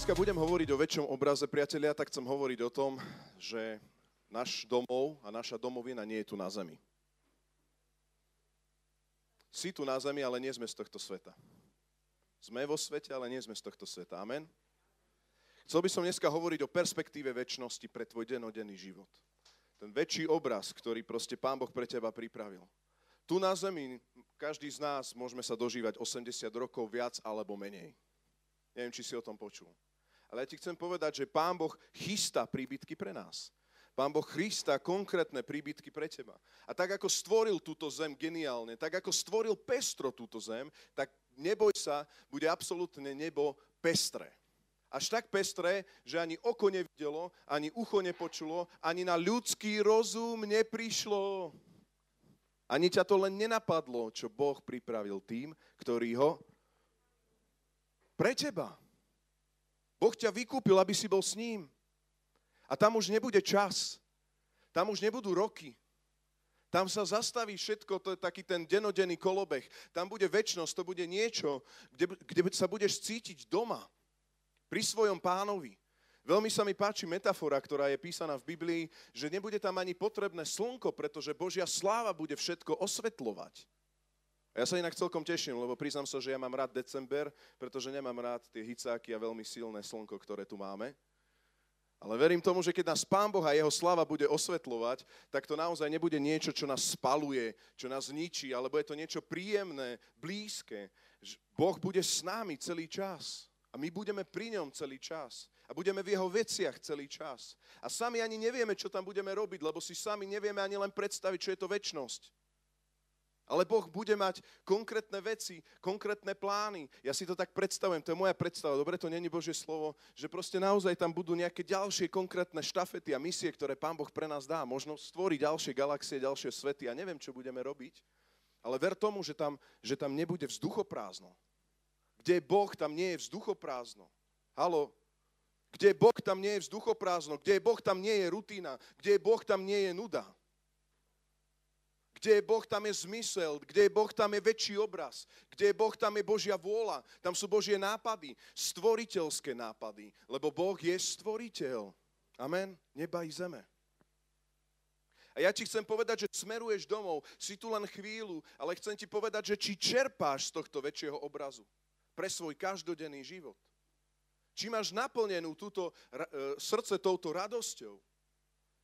dneska budem hovoriť o väčšom obraze, priatelia, tak chcem hovoriť o tom, že náš domov a naša domovina nie je tu na zemi. Si tu na zemi, ale nie sme z tohto sveta. Sme vo svete, ale nie sme z tohto sveta. Amen? Chcel by som dneska hovoriť o perspektíve väčšnosti pre tvoj denodenný život. Ten väčší obraz, ktorý proste Pán Boh pre teba pripravil. Tu na zemi každý z nás môžeme sa dožívať 80 rokov viac alebo menej. Neviem, či si o tom počul. Ale ja ti chcem povedať, že Pán Boh chystá príbytky pre nás. Pán Boh chystá konkrétne príbytky pre teba. A tak ako stvoril túto zem geniálne, tak ako stvoril pestro túto zem, tak neboj sa, bude absolútne nebo pestré. Až tak pestré, že ani oko nevidelo, ani ucho nepočulo, ani na ľudský rozum neprišlo. Ani ťa to len nenapadlo, čo Boh pripravil tým, ktorí ho pre teba. Boh ťa vykúpil, aby si bol s ním. A tam už nebude čas. Tam už nebudú roky. Tam sa zastaví všetko, to je taký ten denodenný kolobeh. Tam bude väčnosť, to bude niečo, kde, kde sa budeš cítiť doma. Pri svojom pánovi. Veľmi sa mi páči metafora, ktorá je písaná v Biblii, že nebude tam ani potrebné slnko, pretože Božia sláva bude všetko osvetľovať. Ja sa inak celkom teším, lebo priznám sa, že ja mám rád december, pretože nemám rád tie hicáky a veľmi silné slnko, ktoré tu máme. Ale verím tomu, že keď nás Pán Boh a Jeho slava bude osvetľovať, tak to naozaj nebude niečo, čo nás spaluje, čo nás ničí, alebo je to niečo príjemné, blízke. Boh bude s nami celý čas. A my budeme pri ňom celý čas. A budeme v jeho veciach celý čas. A sami ani nevieme, čo tam budeme robiť, lebo si sami nevieme ani len predstaviť, čo je to väčnosť. Ale Boh bude mať konkrétne veci, konkrétne plány. Ja si to tak predstavujem, to je moja predstava, dobre, to není Božie slovo, že proste naozaj tam budú nejaké ďalšie konkrétne štafety a misie, ktoré Pán Boh pre nás dá. Možno stvorí ďalšie galaxie, ďalšie svety a neviem, čo budeme robiť. Ale ver tomu, že tam, že tam nebude vzduchoprázdno. Kde je Boh, tam nie je vzduchoprázdno. Halo, kde je Boh, tam nie je vzduchoprázdno. Kde je Boh, tam nie je rutina. Kde je Boh, tam nie je nuda. Kde je Boh, tam je zmysel. Kde je Boh, tam je väčší obraz. Kde je Boh, tam je Božia vôľa. Tam sú Božie nápady. Stvoriteľské nápady. Lebo Boh je stvoriteľ. Amen. Neba i zeme. A ja ti chcem povedať, že smeruješ domov, si tu len chvíľu, ale chcem ti povedať, že či čerpáš z tohto väčšieho obrazu pre svoj každodenný život. Či máš naplnenú túto e, srdce touto radosťou.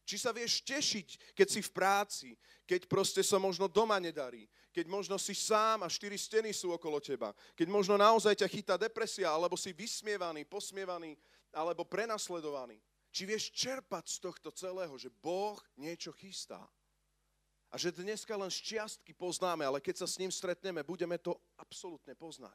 Či sa vieš tešiť, keď si v práci, keď proste sa možno doma nedarí, keď možno si sám a štyri steny sú okolo teba, keď možno naozaj ťa chytá depresia, alebo si vysmievaný, posmievaný, alebo prenasledovaný. Či vieš čerpať z tohto celého, že Boh niečo chystá. A že dneska len z čiastky poznáme, ale keď sa s ním stretneme, budeme to absolútne poznať.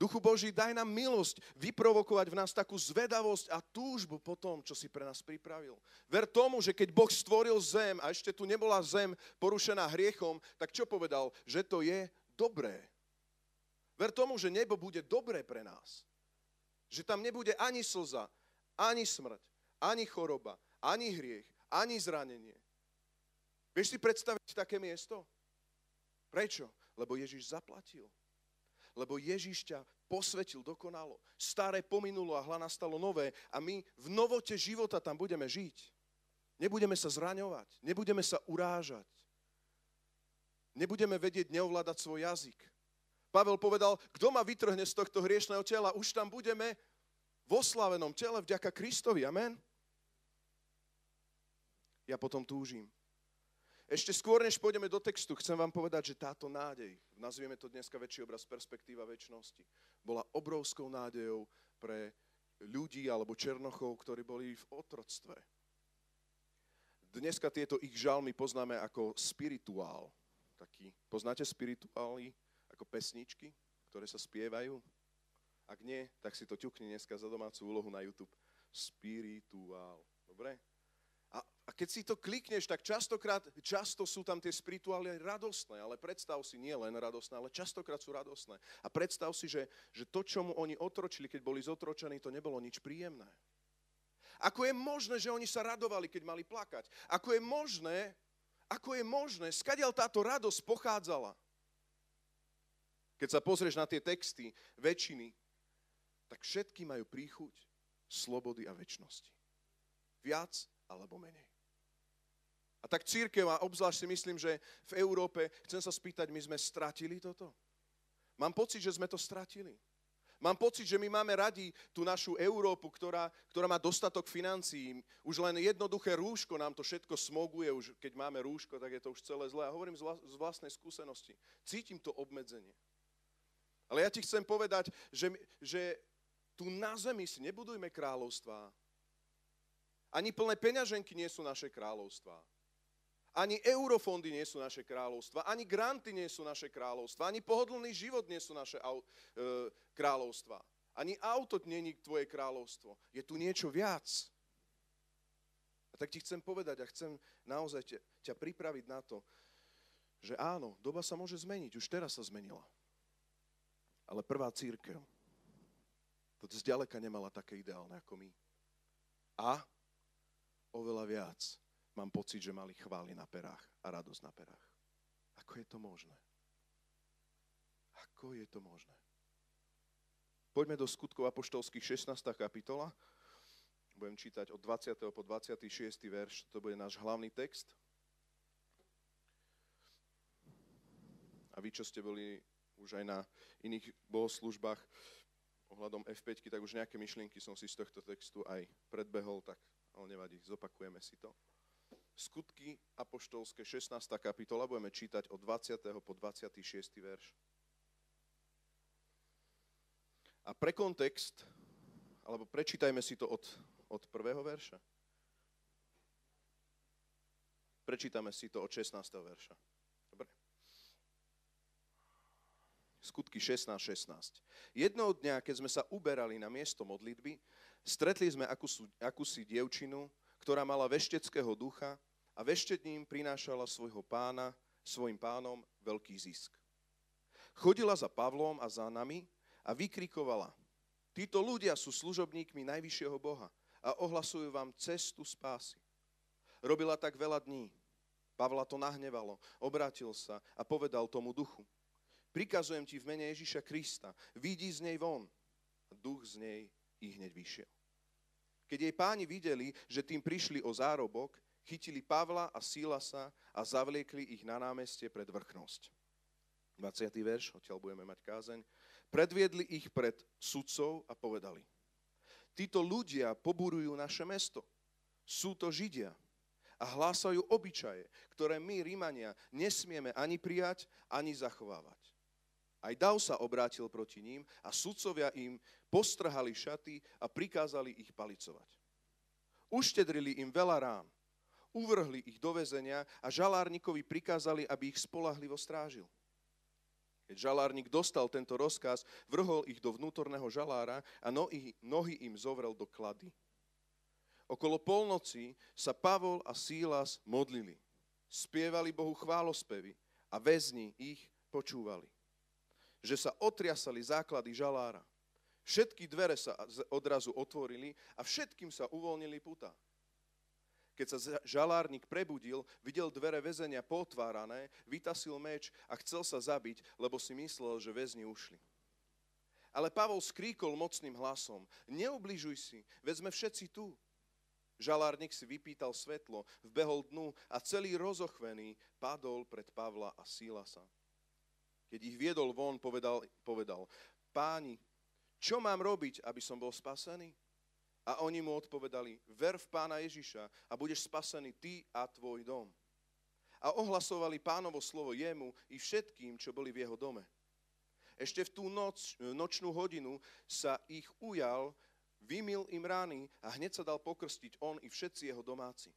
Duchu Boží, daj nám milosť vyprovokovať v nás takú zvedavosť a túžbu po tom, čo si pre nás pripravil. Ver tomu, že keď Boh stvoril zem a ešte tu nebola zem porušená hriechom, tak čo povedal? Že to je dobré. Ver tomu, že nebo bude dobré pre nás. Že tam nebude ani slza, ani smrť, ani choroba, ani hriech, ani zranenie. Vieš si predstaviť také miesto? Prečo? Lebo Ježiš zaplatil lebo Ježiš ťa posvetil dokonalo. Staré pominulo a hla nastalo nové a my v novote života tam budeme žiť. Nebudeme sa zraňovať, nebudeme sa urážať. Nebudeme vedieť neovládať svoj jazyk. Pavel povedal, kto ma vytrhne z tohto hriešného tela, už tam budeme v oslavenom tele vďaka Kristovi. Amen? Ja potom túžim ešte skôr, než pôjdeme do textu, chcem vám povedať, že táto nádej, nazvieme to dneska väčší obraz perspektíva väčšnosti, bola obrovskou nádejou pre ľudí alebo černochov, ktorí boli v otroctve. Dneska tieto ich žalmy poznáme ako spirituál. Taký, poznáte spirituály ako pesničky, ktoré sa spievajú? Ak nie, tak si to ťukni dneska za domácu úlohu na YouTube. Spirituál. Dobre? A keď si to klikneš, tak častokrát, často sú tam tie spirituály radostné, ale predstav si, nie len radostné, ale častokrát sú radostné. A predstav si, že, že to, čo mu oni otročili, keď boli zotročení, to nebolo nič príjemné. Ako je možné, že oni sa radovali, keď mali plakať? Ako je možné, ako je možné, skadiaľ táto radosť pochádzala? Keď sa pozrieš na tie texty väčšiny, tak všetky majú príchuť slobody a väčšnosti. Viac alebo menej. A tak církev, a obzvlášť si myslím, že v Európe, chcem sa spýtať, my sme stratili toto? Mám pocit, že sme to stratili. Mám pocit, že my máme radi tú našu Európu, ktorá, ktorá má dostatok financií. Už len jednoduché rúško nám to všetko smoguje. Už keď máme rúško, tak je to už celé zlé. A hovorím z vlastnej skúsenosti. Cítim to obmedzenie. Ale ja ti chcem povedať, že, že tu na zemi si nebudujme kráľovstvá. Ani plné peňaženky nie sú naše kráľovstvá. Ani eurofondy nie sú naše kráľovstva, ani granty nie sú naše kráľovstva, ani pohodlný život nie sú naše au, e, kráľovstva. Ani auto není tvoje kráľovstvo. Je tu niečo viac. A tak ti chcem povedať a chcem naozaj ťa, ťa pripraviť na to, že áno, doba sa môže zmeniť, už teraz sa zmenila. Ale prvá církev to zďaleka nemala také ideálne ako my. A oveľa viac mám pocit, že mali chvály na perách a radosť na perách. Ako je to možné? Ako je to možné? Poďme do skutkov apoštolských 16. kapitola. Budem čítať od 20. po 26. verš. To bude náš hlavný text. A vy, čo ste boli už aj na iných bohoslužbách ohľadom F5, tak už nejaké myšlienky som si z tohto textu aj predbehol, tak ale nevadí, zopakujeme si to. Skutky apoštolské 16. kapitola, budeme čítať od 20. po 26. verš. A pre kontext, alebo prečítajme si to od, od prvého verša. Prečítame si to od 16. verša. Dobre? Skutky 16, 16. Jednoho dňa, keď sme sa uberali na miesto modlitby, stretli sme akúsi, akúsi dievčinu, ktorá mala vešteckého ducha a veštedním prinášala svojho pána, svojim pánom veľký zisk. Chodila za Pavlom a za nami a vykrikovala, títo ľudia sú služobníkmi najvyššieho Boha a ohlasujú vám cestu spásy. Robila tak veľa dní. Pavla to nahnevalo, obrátil sa a povedal tomu duchu, prikazujem ti v mene Ježiša Krista, vidí z nej von. Duch z nej i hneď vyšiel. Keď jej páni videli, že tým prišli o zárobok, chytili Pavla a Sílasa a zavliekli ich na námestie pred vrchnosť. 20. verš, odtiaľ budeme mať kázeň. Predviedli ich pred sudcov a povedali, títo ľudia poburujú naše mesto. Sú to Židia a hlásajú obyčaje, ktoré my, Rímania, nesmieme ani prijať, ani zachovávať. Aj Dav sa obrátil proti ním a sudcovia im postrhali šaty a prikázali ich palicovať. Uštedrili im veľa rán uvrhli ich do väzenia a žalárnikovi prikázali, aby ich spolahlivo strážil. Keď žalárnik dostal tento rozkaz, vrhol ich do vnútorného žalára a nohy, nohy im zovrel do klady. Okolo polnoci sa Pavol a Sílas modlili. Spievali Bohu chválospevy a väzni ich počúvali. Že sa otriasali základy žalára. Všetky dvere sa odrazu otvorili a všetkým sa uvoľnili putá. Keď sa žalárnik prebudil, videl dvere väzenia potvárané, vytasil meč a chcel sa zabiť, lebo si myslel, že väzni ušli. Ale Pavol skríkol mocným hlasom, neubližuj si, veď sme všetci tu. Žalárnik si vypýtal svetlo, vbehol dnu a celý rozochvený padol pred Pavla a Sílasa. Keď ich viedol von, povedal, povedal páni, čo mám robiť, aby som bol spasený? A oni mu odpovedali, ver v pána Ježiša a budeš spasený ty a tvoj dom. A ohlasovali pánovo slovo jemu i všetkým, čo boli v jeho dome. Ešte v tú noc, nočnú hodinu sa ich ujal, vymil im rány a hneď sa dal pokrstiť on i všetci jeho domáci.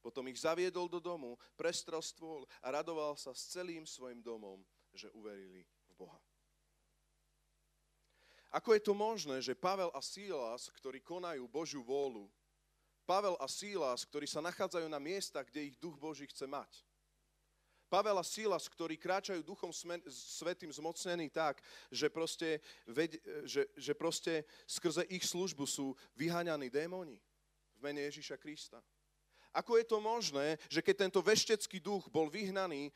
Potom ich zaviedol do domu, prestrel stôl a radoval sa s celým svojim domom, že uverili v Boha. Ako je to možné, že Pavel a Sílas, ktorí konajú Božiu vôľu, Pavel a Sílas, ktorí sa nachádzajú na miestach, kde ich duch Boží chce mať, Pavel a Sílas, ktorí kráčajú duchom svetým zmocnení tak, že proste, že, že proste skrze ich službu sú vyháňaní démoni v mene Ježíša Krista. Ako je to možné, že keď tento veštecký duch bol vyhnaný,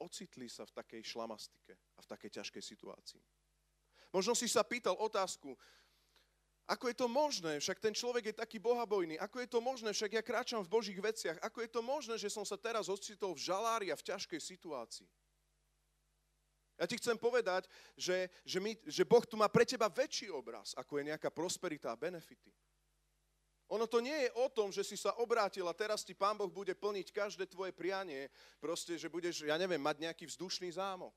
ocitli sa v takej šlamastike a v takej ťažkej situácii. Možno si sa pýtal otázku, ako je to možné? Však ten človek je taký bohabojný. Ako je to možné? Však ja kráčam v Božích veciach. Ako je to možné, že som sa teraz ocitol v žalári a v ťažkej situácii? Ja ti chcem povedať, že, že, my, že Boh tu má pre teba väčší obraz, ako je nejaká prosperita a benefity. Ono to nie je o tom, že si sa obrátil a teraz ti Pán Boh bude plniť každé tvoje prianie, proste, že budeš, ja neviem, mať nejaký vzdušný zámok.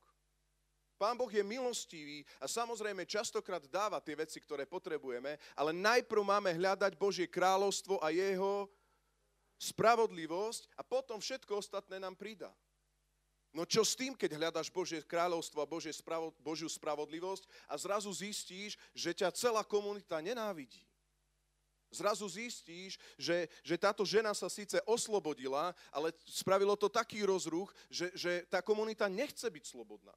Pán Boh je milostivý a samozrejme častokrát dáva tie veci, ktoré potrebujeme, ale najprv máme hľadať Božie kráľovstvo a jeho spravodlivosť a potom všetko ostatné nám pridá. No čo s tým, keď hľadaš Božie kráľovstvo a Božie spravo, Božiu spravodlivosť a zrazu zistíš, že ťa celá komunita nenávidí? Zrazu zistíš, že, že táto žena sa síce oslobodila, ale spravilo to taký rozruch, že, že tá komunita nechce byť slobodná.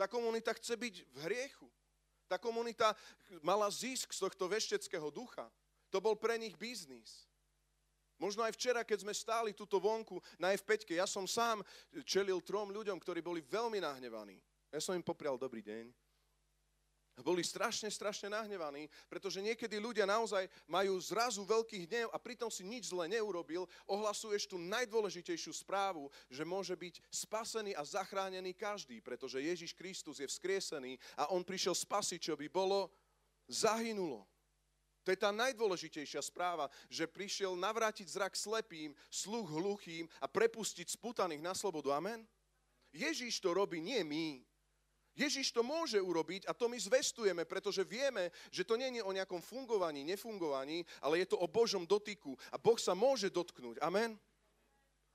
Tá komunita chce byť v hriechu. Tá komunita mala zisk z tohto vešteckého ducha. To bol pre nich biznis. Možno aj včera, keď sme stáli tuto vonku na F5, ja som sám čelil trom ľuďom, ktorí boli veľmi nahnevaní. Ja som im poprial dobrý deň boli strašne, strašne nahnevaní, pretože niekedy ľudia naozaj majú zrazu veľký hnev a pritom si nič zle neurobil, ohlasuješ tú najdôležitejšiu správu, že môže byť spasený a zachránený každý, pretože Ježiš Kristus je vzkriesený a on prišiel spasiť, čo by bolo zahynulo. To je tá najdôležitejšia správa, že prišiel navrátiť zrak slepým, sluch hluchým a prepustiť sputaných na slobodu. Amen? Ježíš to robí, nie my. Ježiš to môže urobiť a to my zvestujeme, pretože vieme, že to nie je o nejakom fungovaní, nefungovaní, ale je to o Božom dotyku a Boh sa môže dotknúť. Amen?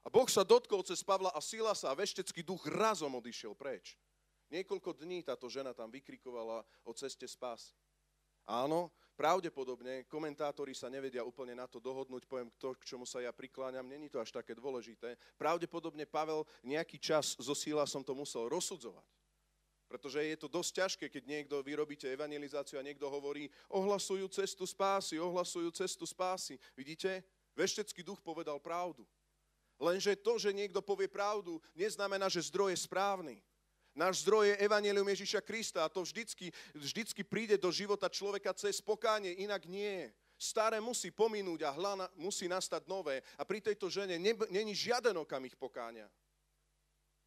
A Boh sa dotkol cez Pavla a Silasa a veštecký duch razom odišiel preč. Niekoľko dní táto žena tam vykrikovala o ceste spás. Áno, pravdepodobne komentátori sa nevedia úplne na to dohodnúť, poviem to, k čomu sa ja prikláňam, není to až také dôležité. Pravdepodobne Pavel nejaký čas zo som to musel rozsudzovať. Pretože je to dosť ťažké, keď niekto vyrobíte evangelizáciu a niekto hovorí, ohlasujú cestu spásy, ohlasujú cestu spásy. Vidíte? Veštecký duch povedal pravdu. Lenže to, že niekto povie pravdu, neznamená, že zdroj je správny. Náš zdroj je Evangelium Ježíša Krista a to vždycky, vždycky príde do života človeka cez pokánie, inak nie. Staré musí pominúť a hla musí nastať nové. A pri tejto žene není žiaden okamih pokáňa.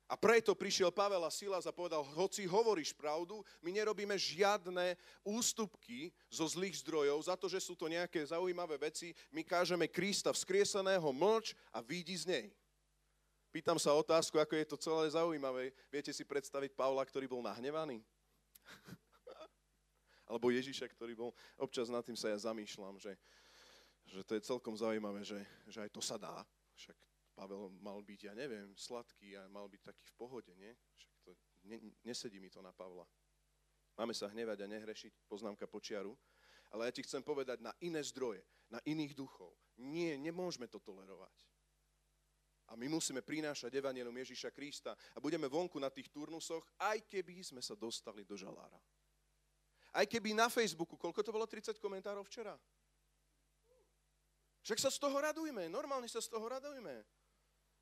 A preto prišiel Pavel a Silas a povedal, hoci hovoríš pravdu, my nerobíme žiadne ústupky zo zlých zdrojov za to, že sú to nejaké zaujímavé veci. My kážeme Krista vzkrieseného, mlč a vidí z nej. Pýtam sa otázku, ako je to celé zaujímavé. Viete si predstaviť Pavla, ktorý bol nahnevaný? Alebo Ježiša, ktorý bol... Občas nad tým sa ja zamýšľam, že, že to je celkom zaujímavé, že, že aj to sa dá. Však Pavel mal byť, ja neviem, sladký a mal byť taký v pohode, nie? Však to, ne, nesedí mi to na Pavla. Máme sa hnevať a nehrešiť, poznámka počiaru. Ale ja ti chcem povedať na iné zdroje, na iných duchov. Nie, nemôžeme to tolerovať. A my musíme prinášať Evangelium Ježíša Krista a budeme vonku na tých turnusoch, aj keby sme sa dostali do žalára. Aj keby na Facebooku, koľko to bolo 30 komentárov včera? Však sa z toho radujme, normálne sa z toho radujme.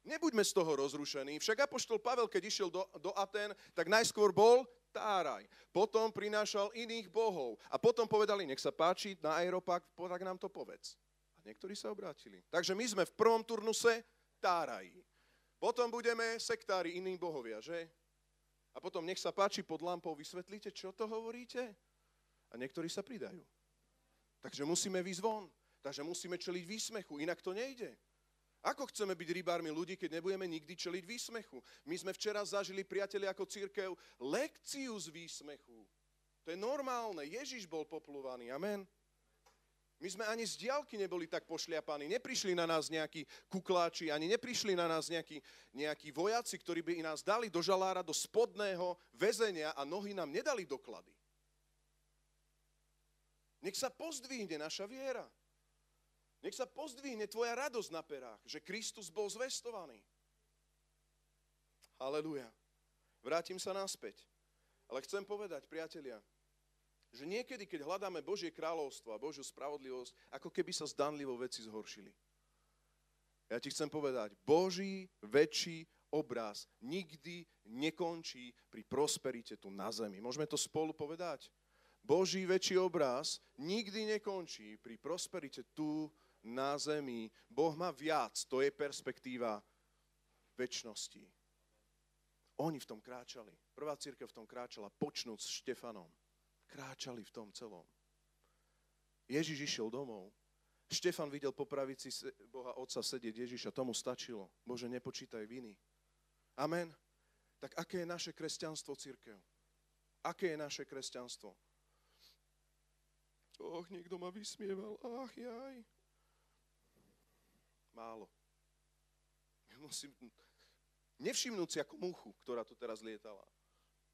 Nebuďme z toho rozrušení. Však Apoštol Pavel, keď išiel do, do Aten, tak najskôr bol Táraj. Potom prinášal iných bohov. A potom povedali, nech sa páči, na Aeropak, tak nám to povedz. A niektorí sa obrátili. Takže my sme v prvom turnuse Táraji. Potom budeme sektári iných bohovia, že? A potom nech sa páči pod lampou, vysvetlíte, čo to hovoríte? A niektorí sa pridajú. Takže musíme výsť. Takže musíme čeliť výsmechu, inak to nejde. Ako chceme byť rybármi ľudí, keď nebudeme nikdy čeliť výsmechu? My sme včera zažili, priatelia, ako církev, lekciu z výsmechu. To je normálne. Ježiš bol poplúvaný. Amen. My sme ani z diálky neboli tak pošliapaní. Neprišli na nás nejakí kukláči, ani neprišli na nás nejakí, nejakí vojaci, ktorí by nás dali do žalára, do spodného väzenia a nohy nám nedali doklady. Nech sa pozdvihne naša viera. Nech sa pozdvihne tvoja radosť na perách, že Kristus bol zvestovaný. Halelujá. Vrátim sa naspäť. Ale chcem povedať, priatelia, že niekedy, keď hľadáme Božie kráľovstvo a Božiu spravodlivosť, ako keby sa zdanlivo veci zhoršili. Ja ti chcem povedať, Boží väčší obraz nikdy nekončí pri prosperite tu na zemi. Môžeme to spolu povedať? Boží väčší obraz nikdy nekončí pri prosperite tu na zemi. Boh má viac, to je perspektíva väčšnosti. Oni v tom kráčali. Prvá církev v tom kráčala, počnúť s Štefanom. Kráčali v tom celom. Ježiš išiel domov. Štefan videl po pravici Boha Otca sedieť Ježiša. Tomu stačilo. Bože, nepočítaj viny. Amen. Tak aké je naše kresťanstvo, církev? Aké je naše kresťanstvo? Och, niekto ma vysmieval. Ach, jaj. Málo. Musím nevšimnúť si ako muchu, ktorá tu teraz lietala.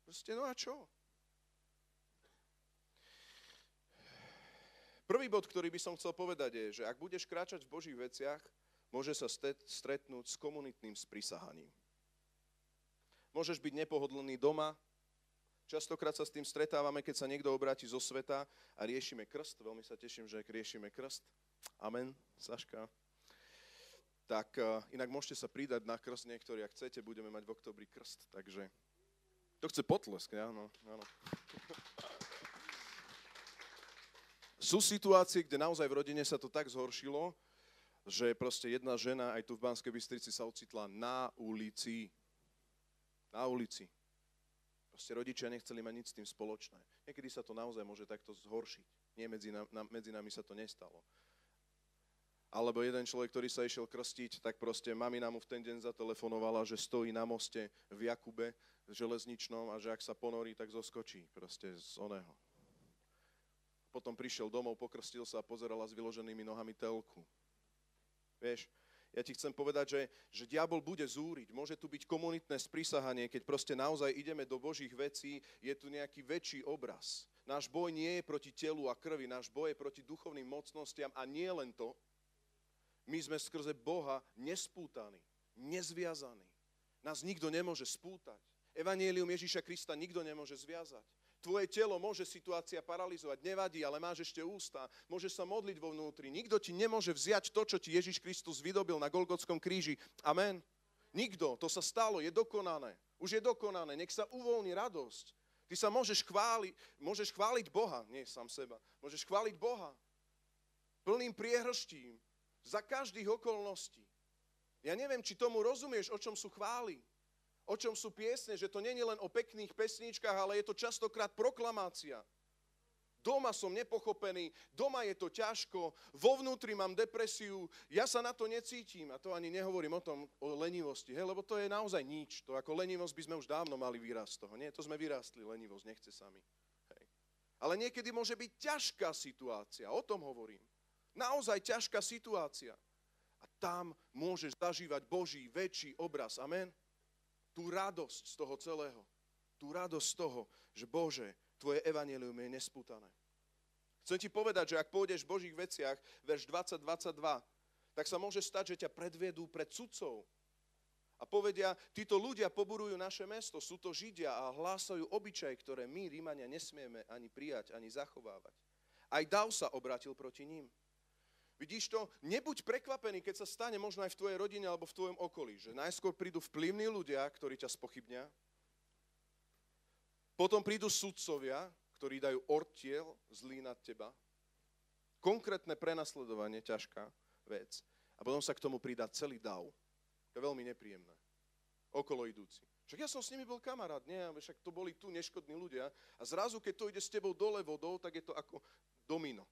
Proste, no a čo? Prvý bod, ktorý by som chcel povedať je, že ak budeš kráčať v Božích veciach, môže sa stretnúť s komunitným sprisahaním. Môžeš byť nepohodlný doma, častokrát sa s tým stretávame, keď sa niekto obráti zo sveta a riešime krst. Veľmi sa teším, že riešime krst. Amen, Saška. Tak uh, inak môžete sa pridať na krst niektorí, ak chcete, budeme mať v oktobri krst. Takže to chce potlesk, áno. áno. Sú situácie, kde naozaj v rodine sa to tak zhoršilo, že proste jedna žena aj tu v Banskej Bystrici sa ocitla na ulici. Na ulici. Proste rodičia nechceli mať nič s tým spoločné. Niekedy sa to naozaj môže takto zhoršiť. Nie medzi, na, medzi nami sa to nestalo. Alebo jeden človek, ktorý sa išiel krstiť, tak proste mamina mu v ten deň zatelefonovala, že stojí na moste v Jakube železničnom a že ak sa ponorí, tak zoskočí proste z oného potom prišiel domov, pokrstil sa a pozerala s vyloženými nohami telku. Vieš, ja ti chcem povedať, že, že diabol bude zúriť. Môže tu byť komunitné sprísahanie, keď proste naozaj ideme do Božích vecí, je tu nejaký väčší obraz. Náš boj nie je proti telu a krvi, náš boj je proti duchovným mocnostiam a nie len to. My sme skrze Boha nespútaní, nezviazaní. Nás nikto nemôže spútať. Evangelium Ježíša Krista nikto nemôže zviazať. Tvoje telo môže situácia paralizovať, nevadí, ale máš ešte ústa, môžeš sa modliť vo vnútri. Nikto ti nemôže vziať to, čo ti Ježiš Kristus vydobil na Golgotskom kríži. Amen. Nikto, to sa stalo, je dokonané. Už je dokonané, nech sa uvoľní radosť. Ty sa môžeš chváliť, môžeš chváliť Boha, nie sám seba, môžeš chváliť Boha plným priehrštím, za každých okolností. Ja neviem, či tomu rozumieš, o čom sú chvály o čom sú piesne, že to nie je len o pekných pesničkách, ale je to častokrát proklamácia. Doma som nepochopený, doma je to ťažko, vo vnútri mám depresiu, ja sa na to necítim. A to ani nehovorím o tom, o lenivosti, hej, lebo to je naozaj nič. To ako lenivosť by sme už dávno mali výraz z toho. Nie, to sme vyrástli, lenivosť, nechce sami. Hej. Ale niekedy môže byť ťažká situácia, o tom hovorím. Naozaj ťažká situácia. A tam môžeš zažívať Boží väčší obraz. Amen tú radosť z toho celého. Tú radosť z toho, že Bože, tvoje evanelium je nespútané. Chcem ti povedať, že ak pôjdeš v Božích veciach, verš 20-22, tak sa môže stať, že ťa predviedú pred sudcov. A povedia, títo ľudia poburujú naše mesto, sú to Židia a hlásajú obyčaj, ktoré my, Rímania, nesmieme ani prijať, ani zachovávať. Aj Dav sa obratil proti ním. Vidíš to? Nebuď prekvapený, keď sa stane možno aj v tvojej rodine alebo v tvojom okolí, že najskôr prídu vplyvní ľudia, ktorí ťa spochybnia, potom prídu sudcovia, ktorí dajú ortiel zlý nad teba, konkrétne prenasledovanie, ťažká vec, a potom sa k tomu pridá celý dav. To je veľmi nepríjemné. Okolo idúci. Však ja som s nimi bol kamarát, nie? Však to boli tu neškodní ľudia. A zrazu, keď to ide s tebou dole vodou, tak je to ako domino.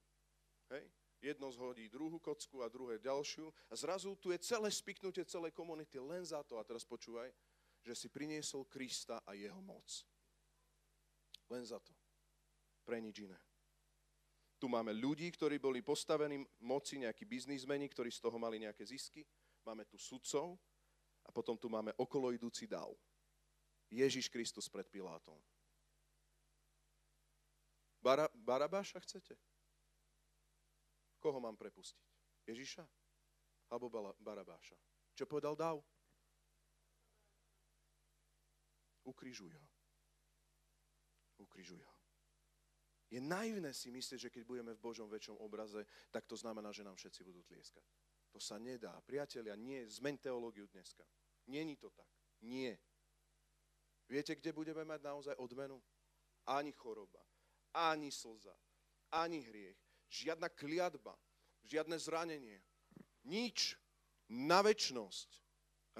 Hej? Jedno zhodí druhú kocku a druhé ďalšiu. A zrazu tu je celé spiknutie celej komunity len za to, a teraz počúvaj, že si priniesol Krista a jeho moc. Len za to. Pre nič iné. Tu máme ľudí, ktorí boli postavení moci, nejakí biznismeni, ktorí z toho mali nejaké zisky. Máme tu sudcov a potom tu máme okoloidúci dav. Ježiš Kristus pred Pilátom. Bara, Barabáša chcete? Koho mám prepustiť? Ježiša? Alebo Barabáša? Čo povedal Dav? Ukrižuj ho. Ukrižuj ho. Je naivné si myslieť, že keď budeme v Božom väčšom obraze, tak to znamená, že nám všetci budú tlieskať. To sa nedá. Priatelia, nie. Zmeň teológiu dneska. Není to tak. Nie. Viete, kde budeme mať naozaj odmenu? Ani choroba, ani slza, ani hriech, žiadna kliatba, žiadne zranenie. Nič na väčnosť,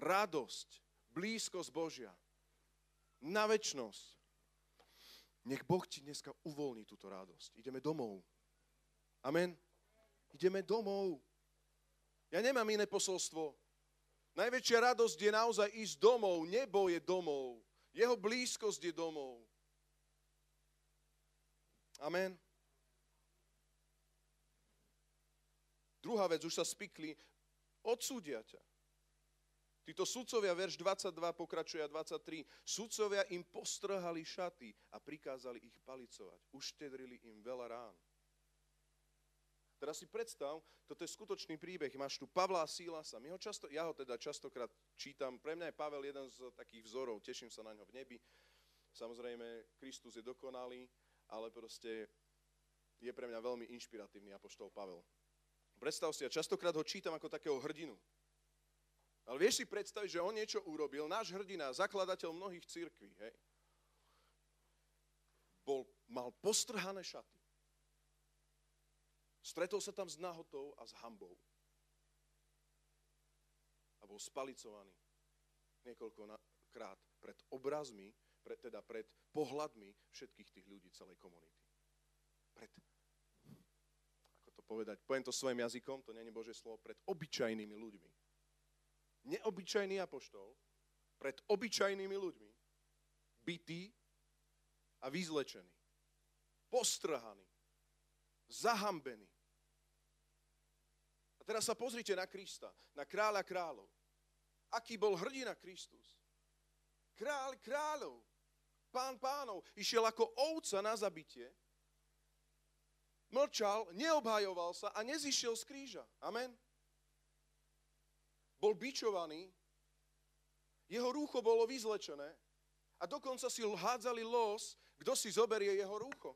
radosť, blízkosť Božia. Na väčnosť. Nech Boh ti dneska uvoľní túto radosť. Ideme domov. Amen. Ideme domov. Ja nemám iné posolstvo. Najväčšia radosť je naozaj ísť domov. Nebo je domov. Jeho blízkosť je domov. Amen. Druhá vec, už sa spikli, odsúdia ťa. Títo sudcovia, verš 22 pokračuje a 23, sudcovia im postrhali šaty a prikázali ich palicovať. Uštedrili im veľa rán. Teraz si predstav, toto je skutočný príbeh. Máš tu Pavla Sílasa. My ho často, ja ho teda častokrát čítam. Pre mňa je Pavel jeden z takých vzorov. Teším sa na ňo v nebi. Samozrejme, Kristus je dokonalý, ale proste je pre mňa veľmi inšpiratívny apoštol Pavel. Predstav si, ja častokrát ho čítam ako takého hrdinu. Ale vieš si predstaviť, že on niečo urobil, náš hrdina, zakladateľ mnohých církví, hej, bol, mal postrhané šaty. Stretol sa tam s nahotou a s hambou. A bol spalicovaný niekoľkokrát pred obrazmi, pred, teda pred pohľadmi všetkých tých ľudí celej komunity. Pred, povedať, poviem to svojim jazykom, to není Božie slovo, pred obyčajnými ľuďmi. Neobyčajný apoštol, pred obyčajnými ľuďmi, bytý a vyzlečený, postrhaný, zahambený. A teraz sa pozrite na Krista, na kráľa kráľov. Aký bol hrdina Kristus. Kráľ kráľov, pán pánov, išiel ako ovca na zabitie, mlčal, neobhajoval sa a nezišiel z kríža. Amen. Bol bičovaný, jeho rúcho bolo vyzlečené a dokonca si hádzali los, kto si zoberie jeho rúcho.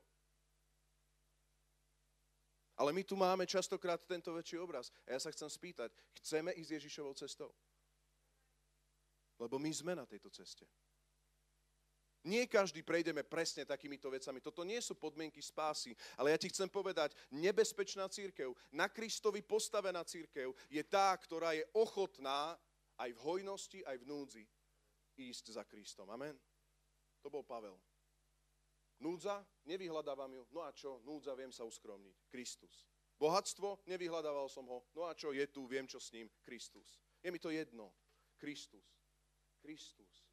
Ale my tu máme častokrát tento väčší obraz. A ja sa chcem spýtať, chceme ísť Ježišovou cestou? Lebo my sme na tejto ceste. Nie každý prejdeme presne takýmito vecami. Toto nie sú podmienky spásy, ale ja ti chcem povedať, nebezpečná církev, na Kristovi postavená církev je tá, ktorá je ochotná aj v hojnosti, aj v núdzi ísť za Kristom. Amen. To bol Pavel. Núdza, nevyhľadávam ju. No a čo? Núdza, viem sa uskromniť. Kristus. Bohatstvo, nevyhľadával som ho. No a čo? Je tu, viem čo s ním. Kristus. Je mi to jedno. Kristus. Kristus.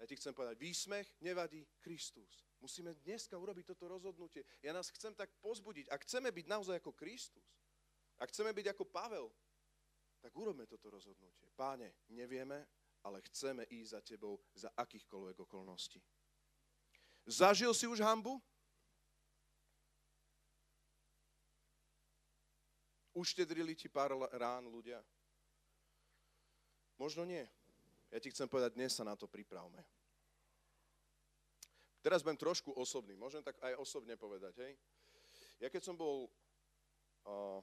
Ja ti chcem povedať, výsmech nevadí Kristus. Musíme dneska urobiť toto rozhodnutie. Ja nás chcem tak pozbudiť. Ak chceme byť naozaj ako Kristus, ak chceme byť ako Pavel, tak urobme toto rozhodnutie. Páne, nevieme, ale chceme ísť za tebou za akýchkoľvek okolností. Zažil si už hambu? Uštedrili ti pár rán ľudia? Možno nie. Ja ti chcem povedať, dnes sa na to pripravme. Teraz budem trošku osobný, môžem tak aj osobne povedať, hej? Ja keď som bol uh,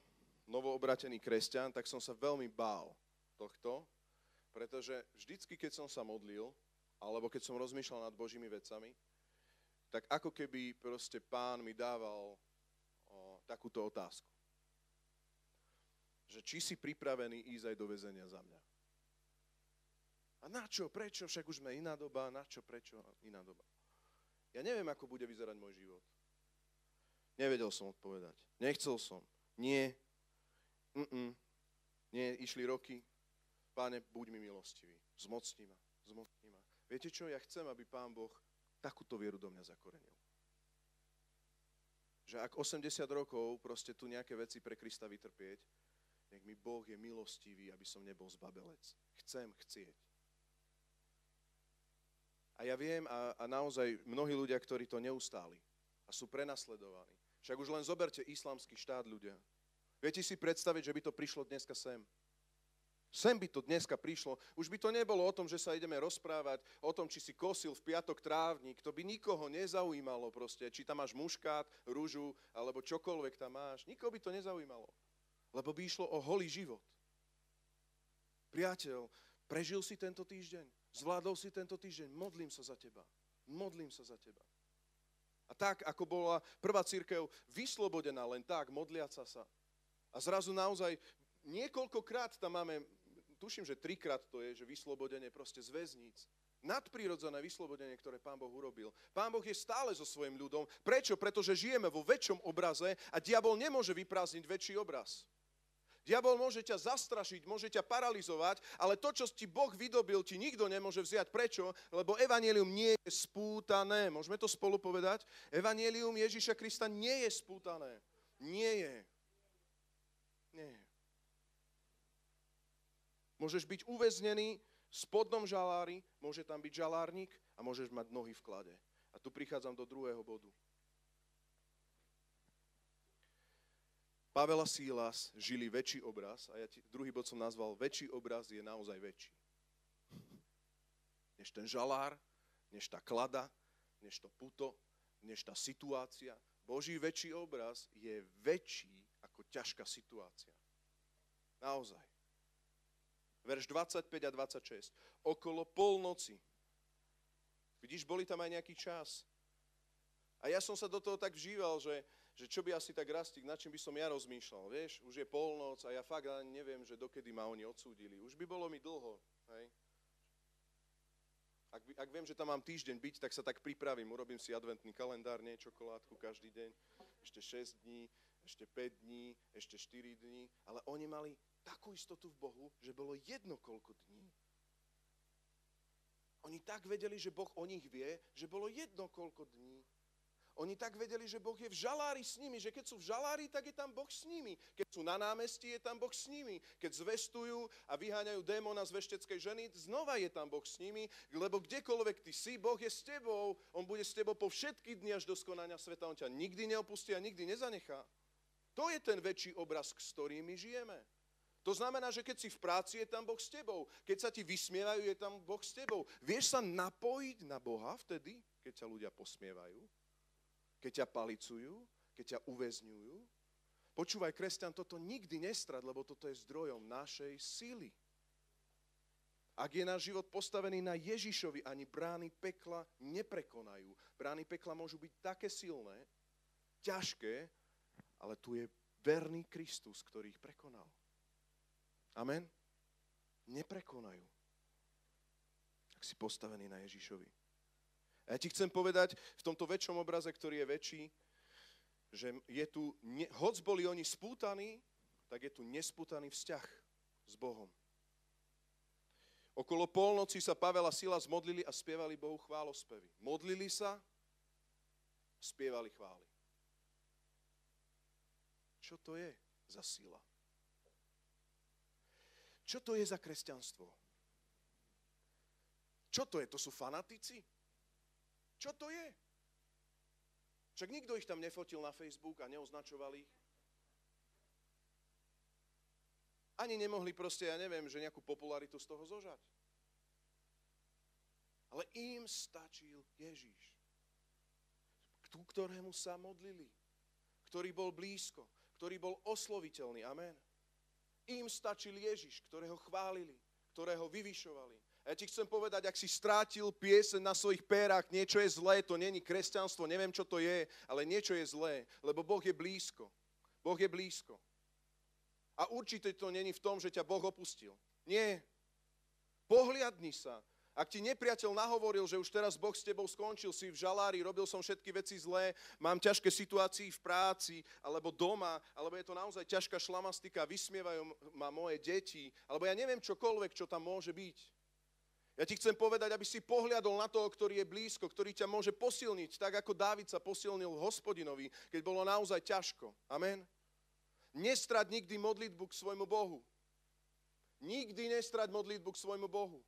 novoobratený kresťan, tak som sa veľmi bál tohto, pretože vždycky, keď som sa modlil, alebo keď som rozmýšľal nad Božími vecami, tak ako keby proste pán mi dával o, takúto otázku. Že či si pripravený ísť aj do väzenia za mňa. A na čo, prečo, však už sme iná doba, na čo, prečo, iná doba. Ja neviem, ako bude vyzerať môj život. Nevedel som odpovedať. Nechcel som. Nie. Mm-mm. Nie, išli roky. Páne, buď mi milostivý. Zmocni ma. Zmocni ma. Viete čo? Ja chcem, aby Pán Boh takúto vieru do mňa zakorenil. Že ak 80 rokov proste tu nejaké veci pre Krista vytrpieť, nech mi Boh je milostivý, aby som nebol zbabelec. Chcem chcieť. A ja viem, a, a naozaj mnohí ľudia, ktorí to neustáli a sú prenasledovaní. Však už len zoberte islamský štát ľudia. Viete si predstaviť, že by to prišlo dneska sem? Sem by to dneska prišlo. Už by to nebolo o tom, že sa ideme rozprávať o tom, či si kosil v piatok trávnik. To by nikoho nezaujímalo proste, či tam máš muškát, rúžu, alebo čokoľvek tam máš. Nikoho by to nezaujímalo. Lebo by išlo o holý život. Priateľ, prežil si tento týždeň? Zvládol si tento týždeň? Modlím sa za teba. Modlím sa za teba. A tak, ako bola prvá církev vyslobodená len tak, modliaca sa. A zrazu naozaj niekoľkokrát tam máme, tuším, že trikrát to je, že vyslobodenie proste z väzníc. Nadprirodzené vyslobodenie, ktoré Pán Boh urobil. Pán Boh je stále so svojim ľudom. Prečo? Pretože žijeme vo väčšom obraze a diabol nemôže vyprázdniť väčší obraz. Diabol môže ťa zastrašiť, môže ťa paralizovať, ale to, čo ti Boh vydobil, ti nikto nemôže vziať. Prečo? Lebo evanelium nie je spútané. Môžeme to spolu povedať? Evanelium Ježíša Krista nie je spútané. Nie je. Nie je. Môžeš byť uväznený v spodnom žalári, môže tam byť žalárnik a môžeš mať nohy v klade. A tu prichádzam do druhého bodu. Pavel a Sílas žili väčší obraz a ja ti, druhý bod som nazval väčší obraz je naozaj väčší. Než ten žalár, než tá klada, než to puto, než tá situácia. Boží väčší obraz je väčší ako ťažká situácia. Naozaj. Verš 25 a 26. Okolo polnoci. Vidíš, boli tam aj nejaký čas. A ja som sa do toho tak vžíval, že že čo by asi tak rastík, nad čím by som ja rozmýšľal, vieš, už je polnoc a ja fakt ani neviem, že dokedy ma oni odsúdili. Už by bolo mi dlho, hej. Ak, ak viem, že tam mám týždeň byť, tak sa tak pripravím, urobím si adventný kalendár, nie čokoládku každý deň, ešte 6 dní, ešte 5 dní, ešte 4 dní, ale oni mali takú istotu v Bohu, že bolo jedno koľko dní. Oni tak vedeli, že Boh o nich vie, že bolo jedno koľko dní. Oni tak vedeli, že Boh je v žalári s nimi, že keď sú v žalári, tak je tam Boh s nimi. Keď sú na námestí, je tam Boh s nimi. Keď zvestujú a vyháňajú démona z vešteckej ženy, znova je tam Boh s nimi, lebo kdekoľvek ty si, Boh je s tebou. On bude s tebou po všetky dni až do skonania sveta. On ťa nikdy neopustí a nikdy nezanechá. To je ten väčší obraz, s ktorým my žijeme. To znamená, že keď si v práci, je tam Boh s tebou. Keď sa ti vysmievajú, je tam Boh s tebou. Vieš sa napojiť na Boha vtedy, keď sa ľudia posmievajú? Keď ťa palicujú, keď ťa uväzňujú. Počúvaj, kresťan, toto nikdy nestrad, lebo toto je zdrojom našej síly. Ak je náš život postavený na Ježišovi, ani brány pekla neprekonajú. Brány pekla môžu byť také silné, ťažké, ale tu je verný Kristus, ktorý ich prekonal. Amen? Neprekonajú. Ak si postavený na Ježišovi. A ja ti chcem povedať v tomto väčšom obraze, ktorý je väčší, že je tu, hoc boli oni spútaní, tak je tu nespútaný vzťah s Bohom. Okolo polnoci sa Pavel a Sila zmodlili a spievali Bohu chválospevy. Modlili sa, spievali chvály. Čo to je za sila? Čo to je za kresťanstvo? Čo to je? To sú fanatici? Čo to je? Však nikto ich tam nefotil na Facebook a neoznačoval ich. Ani nemohli proste, ja neviem, že nejakú popularitu z toho zožať. Ale im stačil Ježíš, ku ktorému sa modlili, ktorý bol blízko, ktorý bol osloviteľný. Amen. Im stačil Ježiš, ktorého chválili, ktorého vyvyšovali, ja ti chcem povedať, ak si strátil piesen na svojich pérach, niečo je zlé, to není kresťanstvo, neviem, čo to je, ale niečo je zlé, lebo Boh je blízko. Boh je blízko. A určite to není v tom, že ťa Boh opustil. Nie. Pohliadni sa. Ak ti nepriateľ nahovoril, že už teraz Boh s tebou skončil, si v žalári, robil som všetky veci zlé, mám ťažké situácii v práci, alebo doma, alebo je to naozaj ťažká šlamastika, vysmievajú ma moje deti, alebo ja neviem čokoľvek, čo tam môže byť. Ja ti chcem povedať, aby si pohľadol na toho, ktorý je blízko, ktorý ťa môže posilniť, tak ako Dávid sa posilnil hospodinovi, keď bolo naozaj ťažko. Amen. Nestrať nikdy modlitbu k svojmu Bohu. Nikdy nestrať modlitbu k svojmu Bohu.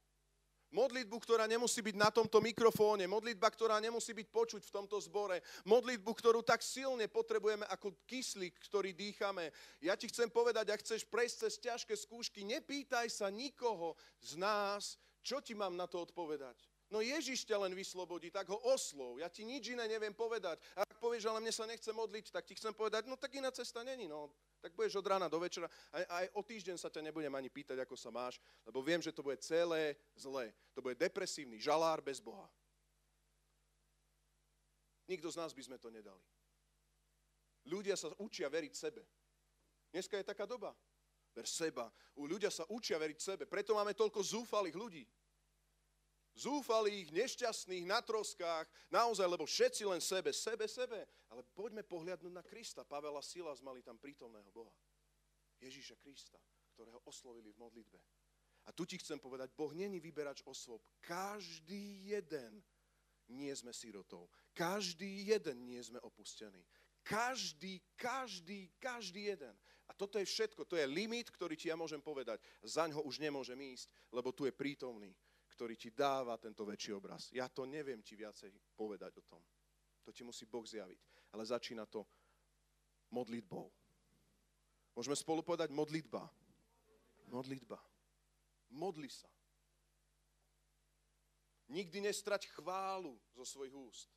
Modlitbu, ktorá nemusí byť na tomto mikrofóne, modlitba, ktorá nemusí byť počuť v tomto zbore, modlitbu, ktorú tak silne potrebujeme ako kyslík, ktorý dýchame. Ja ti chcem povedať, ak chceš prejsť cez ťažké skúšky, nepýtaj sa nikoho z nás, čo ti mám na to odpovedať? No Ježiš ťa len vyslobodí, tak ho oslov. Ja ti nič iné neviem povedať. A ak povieš, ale mne sa nechce modliť, tak ti chcem povedať, no tak iná cesta není. No, tak budeš od rána do večera. A aj o týždeň sa ťa nebudem ani pýtať, ako sa máš, lebo viem, že to bude celé zlé. To bude depresívny žalár bez Boha. Nikto z nás by sme to nedali. Ľudia sa učia veriť sebe. Dneska je taká doba. Ver seba. U ľudia sa učia veriť sebe. Preto máme toľko zúfalých ľudí. Zúfalých, nešťastných, na troskách, naozaj, lebo všetci len sebe, sebe, sebe. Ale poďme pohľadnúť na Krista. Pavel a Silas mali tam prítomného Boha. Ježíša Krista, ktorého oslovili v modlitbe. A tu ti chcem povedať, Boh není vyberač osôb. Každý jeden nie sme sirotou. Každý jeden nie sme opustení. Každý, každý, každý jeden. A toto je všetko, to je limit, ktorý ti ja môžem povedať. Zaň ho už nemôžem ísť, lebo tu je prítomný, ktorý ti dáva tento väčší obraz. Ja to neviem ti viacej povedať o tom. To ti musí Boh zjaviť. Ale začína to modlitbou. Môžeme spolu povedať modlitba. Modlitba. Modli sa. Nikdy nestrať chválu zo svojich úst.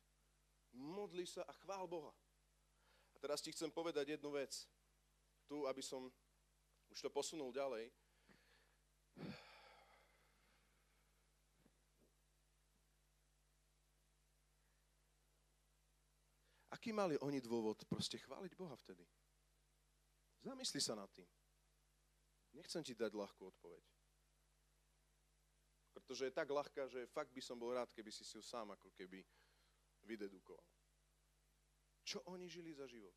Modli sa a chvál Boha. A teraz ti chcem povedať jednu vec tu, aby som už to posunul ďalej. Aký mali oni dôvod proste chváliť Boha vtedy? Zamysli sa nad tým. Nechcem ti dať ľahkú odpoveď. Pretože je tak ľahká, že fakt by som bol rád, keby si si ju sám ako keby vydedukoval. Čo oni žili za život?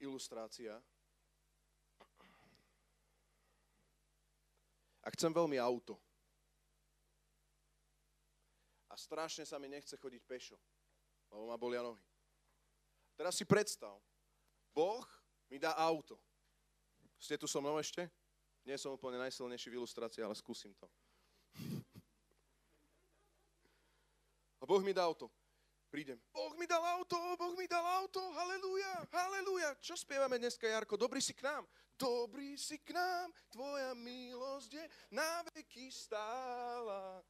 Ilustrácia. A chcem veľmi auto. A strašne sa mi nechce chodiť pešo, lebo ma bolia nohy. Teraz si predstav, Boh mi dá auto. Ste tu so mnou ešte? Nie som úplne najsilnejší v ilustrácii, ale skúsim to. A Boh mi dá auto prídem. Boh mi dal auto, Boh mi dal auto, halleluja, halleluja. Čo spievame dneska, Jarko? Dobrý si k nám. Dobrý si k nám, tvoja milosť je na veky stála.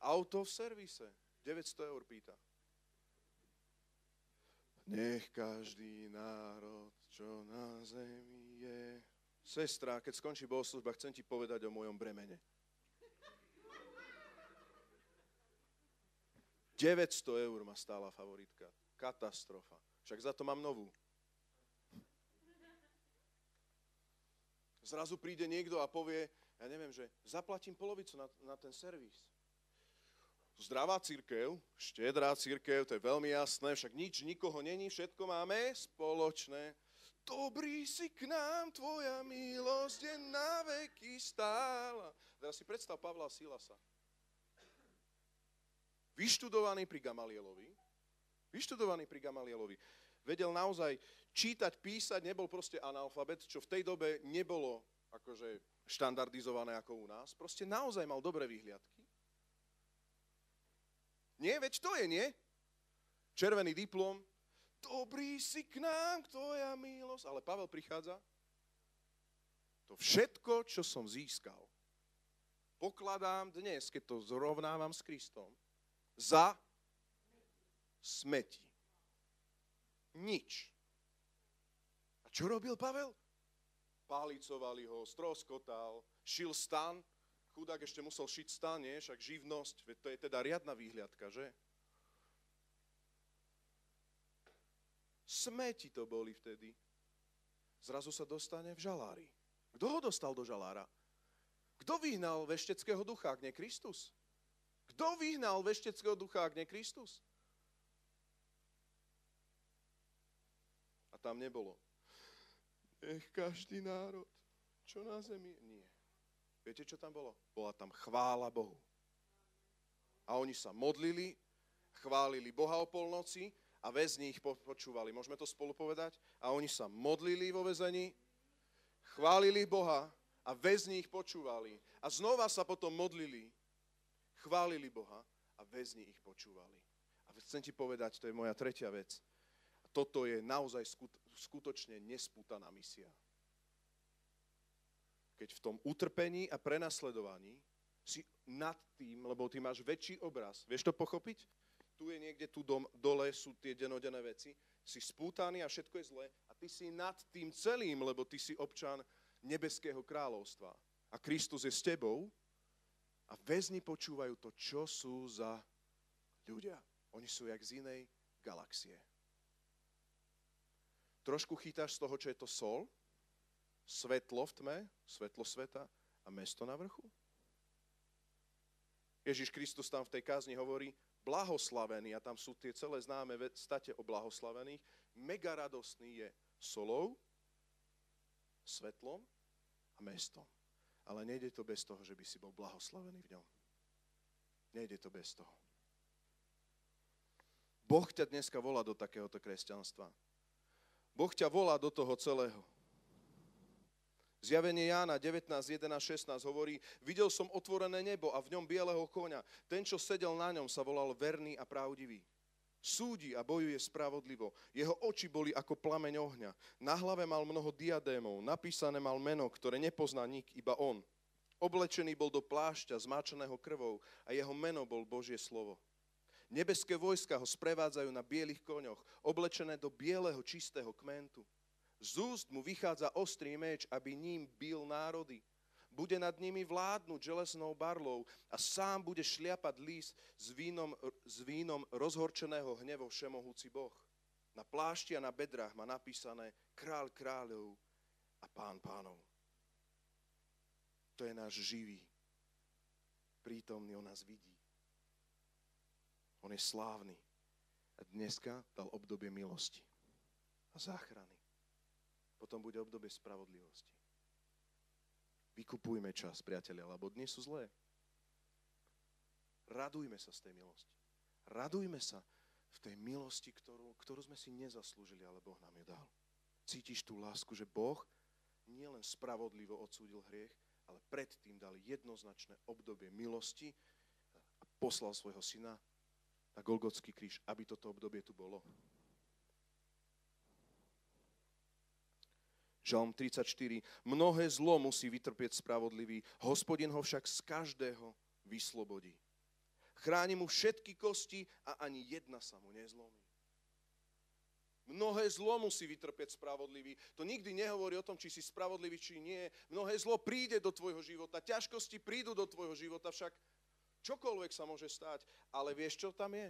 Auto v servise. 900 eur pýta. Nech každý národ, čo na zemi je. Sestra, keď skončí bohoslužba, chcem ti povedať o mojom bremene. 900 eur ma stála favoritka. Katastrofa. Však za to mám novú. Zrazu príde niekto a povie, ja neviem, že zaplatím polovicu na, na ten servis. Zdravá církev, štedrá církev, to je veľmi jasné, však nič, nikoho není, všetko máme spoločné. Dobrý si k nám, tvoja milosť je na veky stála. Teraz si predstav Pavla Silasa vyštudovaný pri Gamalielovi, vyštudovaný pri Gamalielovi, vedel naozaj čítať, písať, nebol proste analfabet, čo v tej dobe nebolo akože štandardizované ako u nás. Proste naozaj mal dobré výhliadky. Nie, veď to je, nie? Červený diplom. Dobrý si k nám, tvoja milosť. Ale Pavel prichádza. To všetko, čo som získal, pokladám dnes, keď to zrovnávam s Kristom, za smeti. Nič. A čo robil Pavel? Pálicovali ho, stroskotal, šil stan, chudák ešte musel šiť stan, nie? Však živnosť, to je teda riadna výhľadka, že? Smeti to boli vtedy. Zrazu sa dostane v žalári. Kto ho dostal do žalára? Kto vyhnal vešteckého ducha, ak nie Kristus? Kto vyhnal vešteckého ducha, ak nie Kristus? A tam nebolo. Nech každý národ, čo na zemi... Nie. Viete, čo tam bolo? Bola tam chvála Bohu. A oni sa modlili, chválili Boha o polnoci a väzni ich počúvali. Môžeme to spolu povedať? A oni sa modlili vo väzení, chválili Boha a väzni ich počúvali. A znova sa potom modlili chválili Boha a väzni ich počúvali. A chcem ti povedať, to je moja tretia vec. Toto je naozaj skutočne nespútaná misia. Keď v tom utrpení a prenasledovaní si nad tým, lebo ty máš väčší obraz. Vieš to pochopiť? Tu je niekde, tu dom, dole sú tie denodenné veci. Si spútaný a všetko je zlé. A ty si nad tým celým, lebo ty si občan nebeského kráľovstva. A Kristus je s tebou a väzni počúvajú to, čo sú za ľudia. Oni sú jak z inej galaxie. Trošku chytáš z toho, čo je to sol, svetlo v tme, svetlo sveta a mesto na vrchu? Ježiš Kristus tam v tej kázni hovorí, blahoslavený, a tam sú tie celé známe state o blahoslavených, mega radostný je solou, svetlom a mestom. Ale nejde to bez toho, že by si bol blahoslavený v ňom. Nejde to bez toho. Boh ťa dneska volá do takéhoto kresťanstva. Boh ťa volá do toho celého. Zjavenie Jána 19, 11, 16 hovorí, videl som otvorené nebo a v ňom bieleho konia. Ten, čo sedel na ňom, sa volal verný a pravdivý. Súdi a bojuje spravodlivo. Jeho oči boli ako plameň ohňa. Na hlave mal mnoho diadémov. Napísané mal meno, ktoré nepozná nik, iba on. Oblečený bol do plášťa zmáčaného krvou a jeho meno bol Božie slovo. Nebeské vojska ho sprevádzajú na bielých koňoch, oblečené do bieleho čistého kmentu. Z úst mu vychádza ostrý meč, aby ním bil národy. Bude nad nimi vládnuť železnou barlou a sám bude šliapať líst s vínom, s vínom rozhorčeného hnevo všemohúci Boh. Na plášti a na bedrách má napísané král kráľov a pán pánov. To je náš živý, prítomný, on nás vidí. On je slávny. A dneska dal obdobie milosti a záchrany. Potom bude obdobie spravodlivosti. Vykupujme čas, priatelia, lebo dnes sú zlé. Radujme sa z tej milosti. Radujme sa v tej milosti, ktorú, ktorú sme si nezaslúžili, ale Boh nám ju dal. Cítiš tú lásku, že Boh nielen spravodlivo odsúdil hriech, ale predtým dal jednoznačné obdobie milosti a poslal svojho syna na Golgotský kríž, aby toto obdobie tu bolo. Žalm 34. Mnohé zlo musí vytrpieť spravodlivý, hospodin ho však z každého vyslobodí. Chráni mu všetky kosti a ani jedna sa mu nezlomí. Mnohé zlo musí vytrpieť spravodlivý. To nikdy nehovorí o tom, či si spravodlivý, či nie. Mnohé zlo príde do tvojho života, ťažkosti prídu do tvojho života, však čokoľvek sa môže stať. Ale vieš, čo tam je?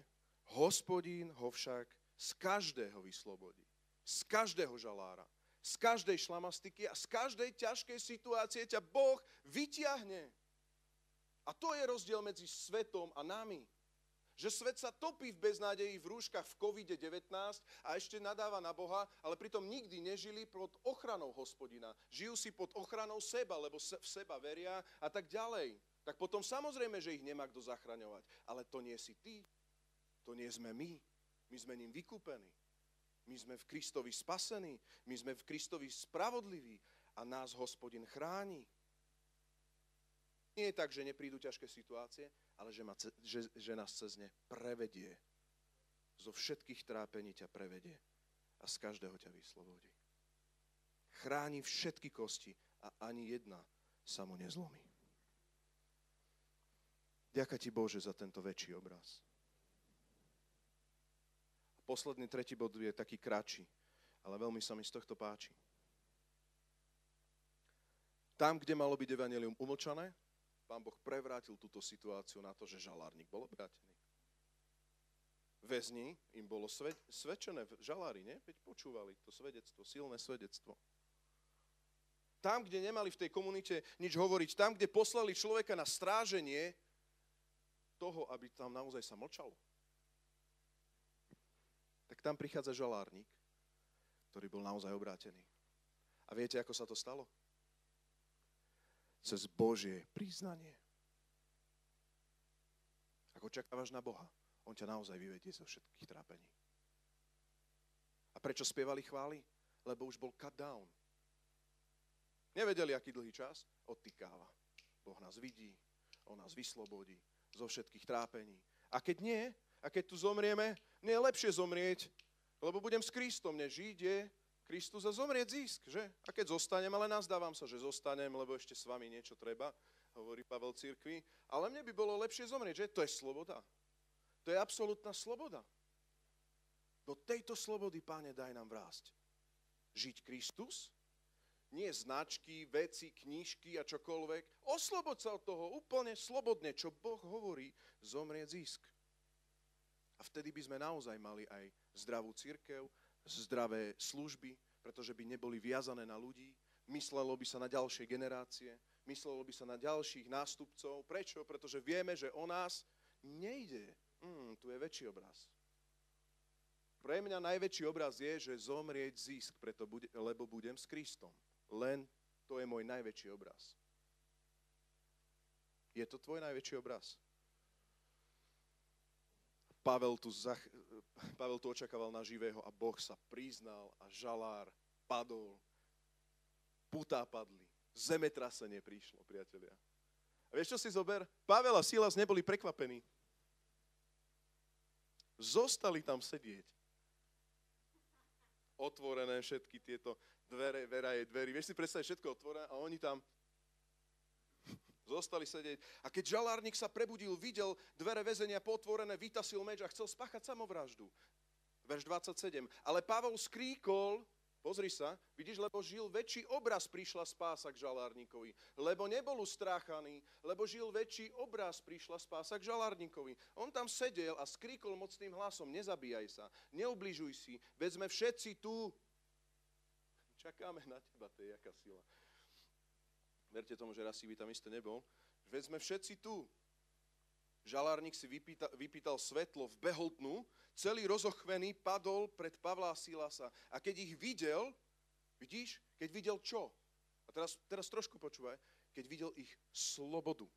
Hospodín ho však z každého vyslobodí. Z každého žalára z každej šlamastiky a z každej ťažkej situácie ťa Boh vyťahne. A to je rozdiel medzi svetom a nami. Že svet sa topí v beznádeji v rúškach v COVID-19 a ešte nadáva na Boha, ale pritom nikdy nežili pod ochranou hospodina. Žijú si pod ochranou seba, lebo v seba veria a tak ďalej. Tak potom samozrejme, že ich nemá kto zachraňovať. Ale to nie si ty. To nie sme my. My sme ním vykúpení. My sme v Kristovi spasení, my sme v Kristovi spravodliví a nás hospodin chráni. Nie je tak, že neprídu ťažké situácie, ale že, ma, že, že nás cez ne prevedie. Zo všetkých trápení ťa prevedie a z každého ťa vyslobodí. Chráni všetky kosti a ani jedna sa mu nezlomí. Ďaká ti Bože za tento väčší obraz posledný tretí bod je taký kratší, ale veľmi sa mi z tohto páči. Tam, kde malo byť evanelium umlčané, pán Boh prevrátil túto situáciu na to, že žalárnik bol obrátený. Väzni im bolo svet, svedčené v žalári, nie? Veď počúvali to svedectvo, silné svedectvo. Tam, kde nemali v tej komunite nič hovoriť, tam, kde poslali človeka na stráženie toho, aby tam naozaj sa mlčalo tak tam prichádza žalárnik, ktorý bol naozaj obrátený. A viete, ako sa to stalo? Cez Božie priznanie. Ak očakávaš na Boha, On ťa naozaj vyvedie zo všetkých trápení. A prečo spievali chvály? Lebo už bol cut down. Nevedeli, aký dlhý čas? Odtýkáva. Boh nás vidí, On nás vyslobodí zo všetkých trápení. A keď nie, a keď tu zomrieme, nie je lepšie zomrieť, lebo budem s Kristom, než je Kristus a zomrieť zisk, že? A keď zostanem, ale nazdávam sa, že zostanem, lebo ešte s vami niečo treba, hovorí Pavel Cirkvi, ale mne by bolo lepšie zomrieť, že? To je sloboda. To je absolútna sloboda. Do tejto slobody, páne, daj nám vrásť. Žiť Kristus, nie značky, veci, knížky a čokoľvek. Osloboď sa od toho úplne slobodne, čo Boh hovorí, zomrieť zisk. A vtedy by sme naozaj mali aj zdravú církev, zdravé služby, pretože by neboli viazané na ľudí, myslelo by sa na ďalšie generácie, myslelo by sa na ďalších nástupcov. Prečo? Pretože vieme, že o nás nejde. Mm, tu je väčší obraz. Pre mňa najväčší obraz je, že zomrieť zisk, preto bude, lebo budem s Kristom. Len to je môj najväčší obraz. Je to tvoj najväčší obraz? Pavel tu, zach... Pavel tu očakával na živého a Boh sa priznal a žalár padol. Putá padli. Zemetrasenie prišlo, priatelia. A vieš, čo si zober? Pavel a Silas neboli prekvapení. Zostali tam sedieť. Otvorené všetky tieto dvere, veraje, dvery. Vieš si predstaviť všetko otvorené a oni tam Zostali sedieť. A keď žalárnik sa prebudil, videl dvere väzenia potvorené, vytasil meč a chcel spáchať samovraždu. Verš 27. Ale Pavol skríkol, pozri sa, vidíš, lebo žil väčší obraz prišla spása k žalárnikovi. Lebo nebol ustráchaný, lebo žil väčší obraz prišla spása k žalárnikovi. On tam sedel a skríkol mocným hlasom, nezabíjaj sa, neubližuj si, veď sme všetci tu. Čakáme na teba, to je jaká sila. Verte tomu, že raz by tam isté nebol. Veď sme všetci tu. Žalárnik si vypýtal, vypýtal svetlo, vbehol tnu, celý rozochvený padol pred Pavla a Silasa. A keď ich videl, vidíš, keď videl čo? A teraz, teraz trošku počúvaj, keď videl ich slobodu.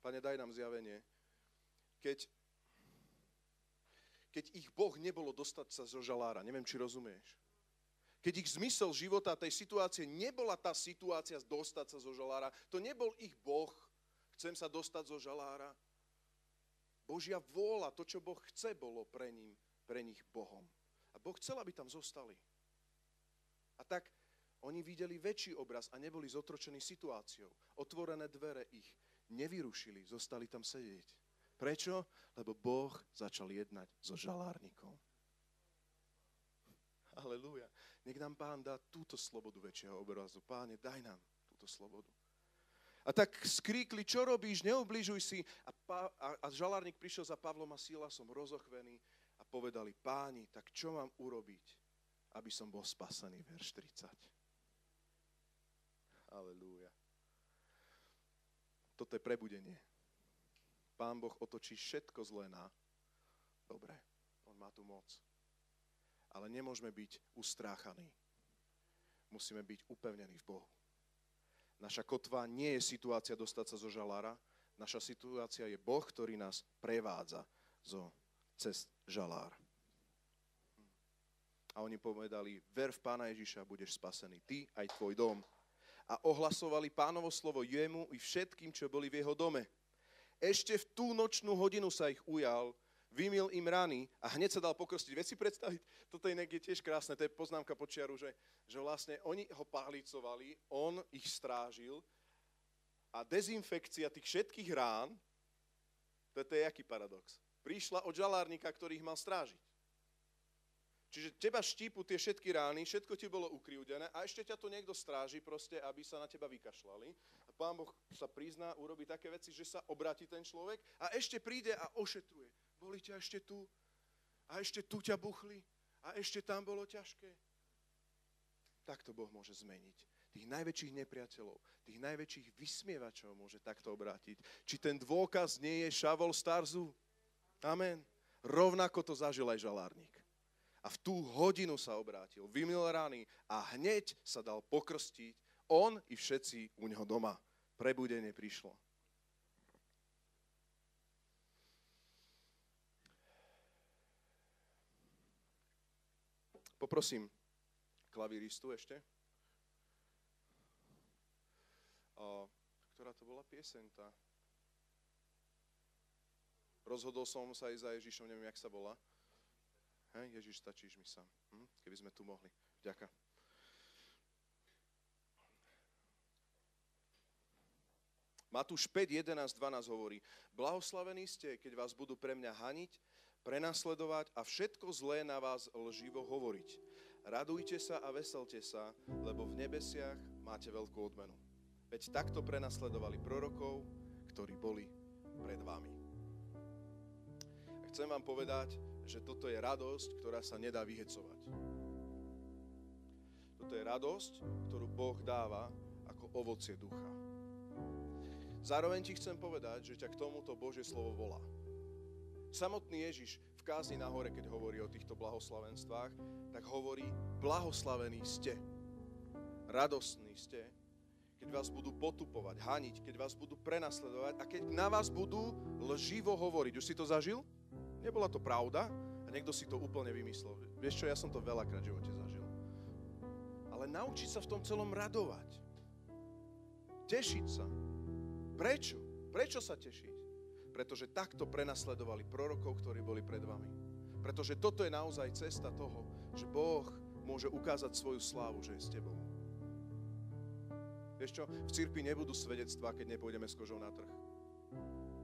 Pane, daj nám zjavenie. Keď, keď ich Boh nebolo dostať sa zo žalára, neviem, či rozumieš keď ich zmysel života tej situácie nebola tá situácia dostať sa zo žalára, to nebol ich Boh, chcem sa dostať zo žalára. Božia vôľa, to, čo Boh chce, bolo pre, ním, pre nich Bohom. A Boh chcel, aby tam zostali. A tak oni videli väčší obraz a neboli zotročení situáciou. Otvorené dvere ich nevyrušili, zostali tam sedieť. Prečo? Lebo Boh začal jednať so žalárnikom. Halelúja. Nech nám Pán dá túto slobodu väčšieho obrazu. Páne, daj nám túto slobodu. A tak skríkli, čo robíš, neobližuj si. A, pa, a, a žalárnik prišiel za Pavlom a som rozochvený a povedali, páni, tak čo mám urobiť, aby som bol spasený, verš 30. Aleluja. Toto je prebudenie. Pán Boh otočí všetko zlé na dobre. On má tu moc ale nemôžeme byť ustráchaní. Musíme byť upevnení v Bohu. Naša kotva nie je situácia dostať sa zo žalára, naša situácia je Boh, ktorý nás prevádza zo cez žalár. A oni povedali, ver v Pána Ježiša, budeš spasený, ty aj tvoj dom. A ohlasovali pánovo slovo jemu i všetkým, čo boli v jeho dome. Ešte v tú nočnú hodinu sa ich ujal, vymil im rany a hneď sa dal pokrstiť. Vieš si predstaviť, toto inak je tiež krásne, to je poznámka počiaru, že, že vlastne oni ho pahlicovali, on ich strážil a dezinfekcia tých všetkých rán, to je jaký paradox, prišla od žalárnika, ktorý ich mal strážiť. Čiže teba štípu tie všetky rány, všetko ti bolo ukriúdené a ešte ťa to niekto stráži proste, aby sa na teba vykašľali. A pán Boh sa prizná, urobí také veci, že sa obratí ten človek a ešte príde a ošetruje. Boli ťa ešte tu a ešte tu ťa buchli a ešte tam bolo ťažké. Takto Boh môže zmeniť. Tých najväčších nepriateľov, tých najväčších vysmievačov môže takto obrátiť. Či ten dôkaz nie je Šavol Starzu? Amen. Rovnako to zažil aj žalárnik a v tú hodinu sa obrátil, vymil rány a hneď sa dal pokrstiť on i všetci u neho doma. Prebudenie prišlo. Poprosím klaviristu ešte. A, ktorá to bola pieseň tá? Rozhodol som sa aj za Ježišom, neviem, jak sa volá. Hej, Ježiš, stačíš mi sám. Hm? Keby sme tu mohli. Ďaká. Matúš 5, 11, 12 hovorí, blahoslavení ste, keď vás budú pre mňa haniť, prenasledovať a všetko zlé na vás lživo hovoriť. Radujte sa a veselte sa, lebo v nebesiach máte veľkú odmenu. Veď takto prenasledovali prorokov, ktorí boli pred vami. chcem vám povedať, že toto je radosť, ktorá sa nedá vyhecovať. Toto je radosť, ktorú Boh dáva ako ovocie ducha. Zároveň ti chcem povedať, že ťa k tomuto Božie slovo volá. Samotný Ježiš v kázni na hore, keď hovorí o týchto blahoslavenstvách, tak hovorí, blahoslavení ste, radostní ste, keď vás budú potupovať, haniť, keď vás budú prenasledovať a keď na vás budú lživo hovoriť. Už si to zažil? Nebola to pravda a niekto si to úplne vymyslel. Vieš čo, ja som to veľakrát v živote zažil. Ale naučiť sa v tom celom radovať. Tešiť sa. Prečo? Prečo sa tešiť? Pretože takto prenasledovali prorokov, ktorí boli pred vami. Pretože toto je naozaj cesta toho, že Boh môže ukázať svoju slávu, že je s tebou. Vieš čo, v cirkvi nebudú svedectvá, keď nepôjdeme s kožou na trh.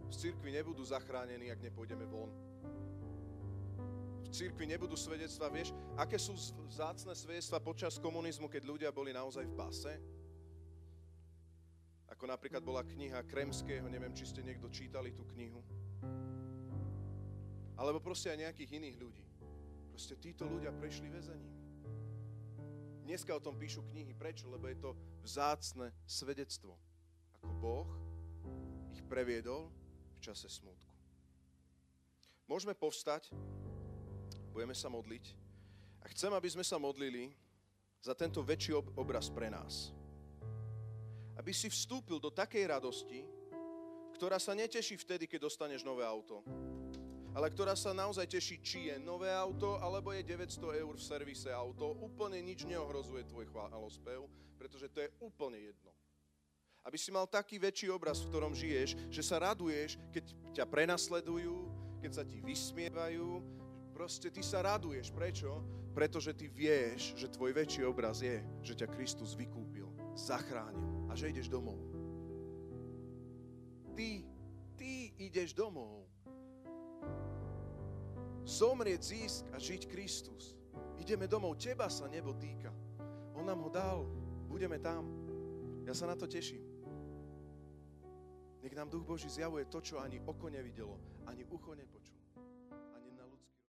V cirkvi nebudú zachránení, ak nepôjdeme von. V cirkvi nebudú svedectvá, vieš, aké sú vzácne svedectvá počas komunizmu, keď ľudia boli naozaj v base? Ako napríklad bola kniha Kremského, neviem, či ste niekto čítali tú knihu. Alebo proste aj nejakých iných ľudí. Proste títo ľudia prešli väzením. Dneska o tom píšu knihy. Prečo? Lebo je to vzácne svedectvo. Ako Boh ich previedol v čase smútku. Môžeme povstať, budeme sa modliť. A chcem, aby sme sa modlili za tento väčší obraz pre nás aby si vstúpil do takej radosti, ktorá sa neteší vtedy, keď dostaneš nové auto, ale ktorá sa naozaj teší, či je nové auto, alebo je 900 eur v servise auto. Úplne nič neohrozuje tvoj chválospev, pretože to je úplne jedno. Aby si mal taký väčší obraz, v ktorom žiješ, že sa raduješ, keď ťa prenasledujú, keď sa ti vysmievajú. Proste ty sa raduješ. Prečo? Pretože ty vieš, že tvoj väčší obraz je, že ťa Kristus vykúpil, zachránil že ideš domov. Ty, ty ideš domov. Zomrieť, získ a žiť Kristus. Ideme domov, teba sa nebo týka. On nám ho dal, budeme tam. Ja sa na to teším. Nech nám Duch Boží zjavuje to, čo ani oko nevidelo, ani ucho nepočulo.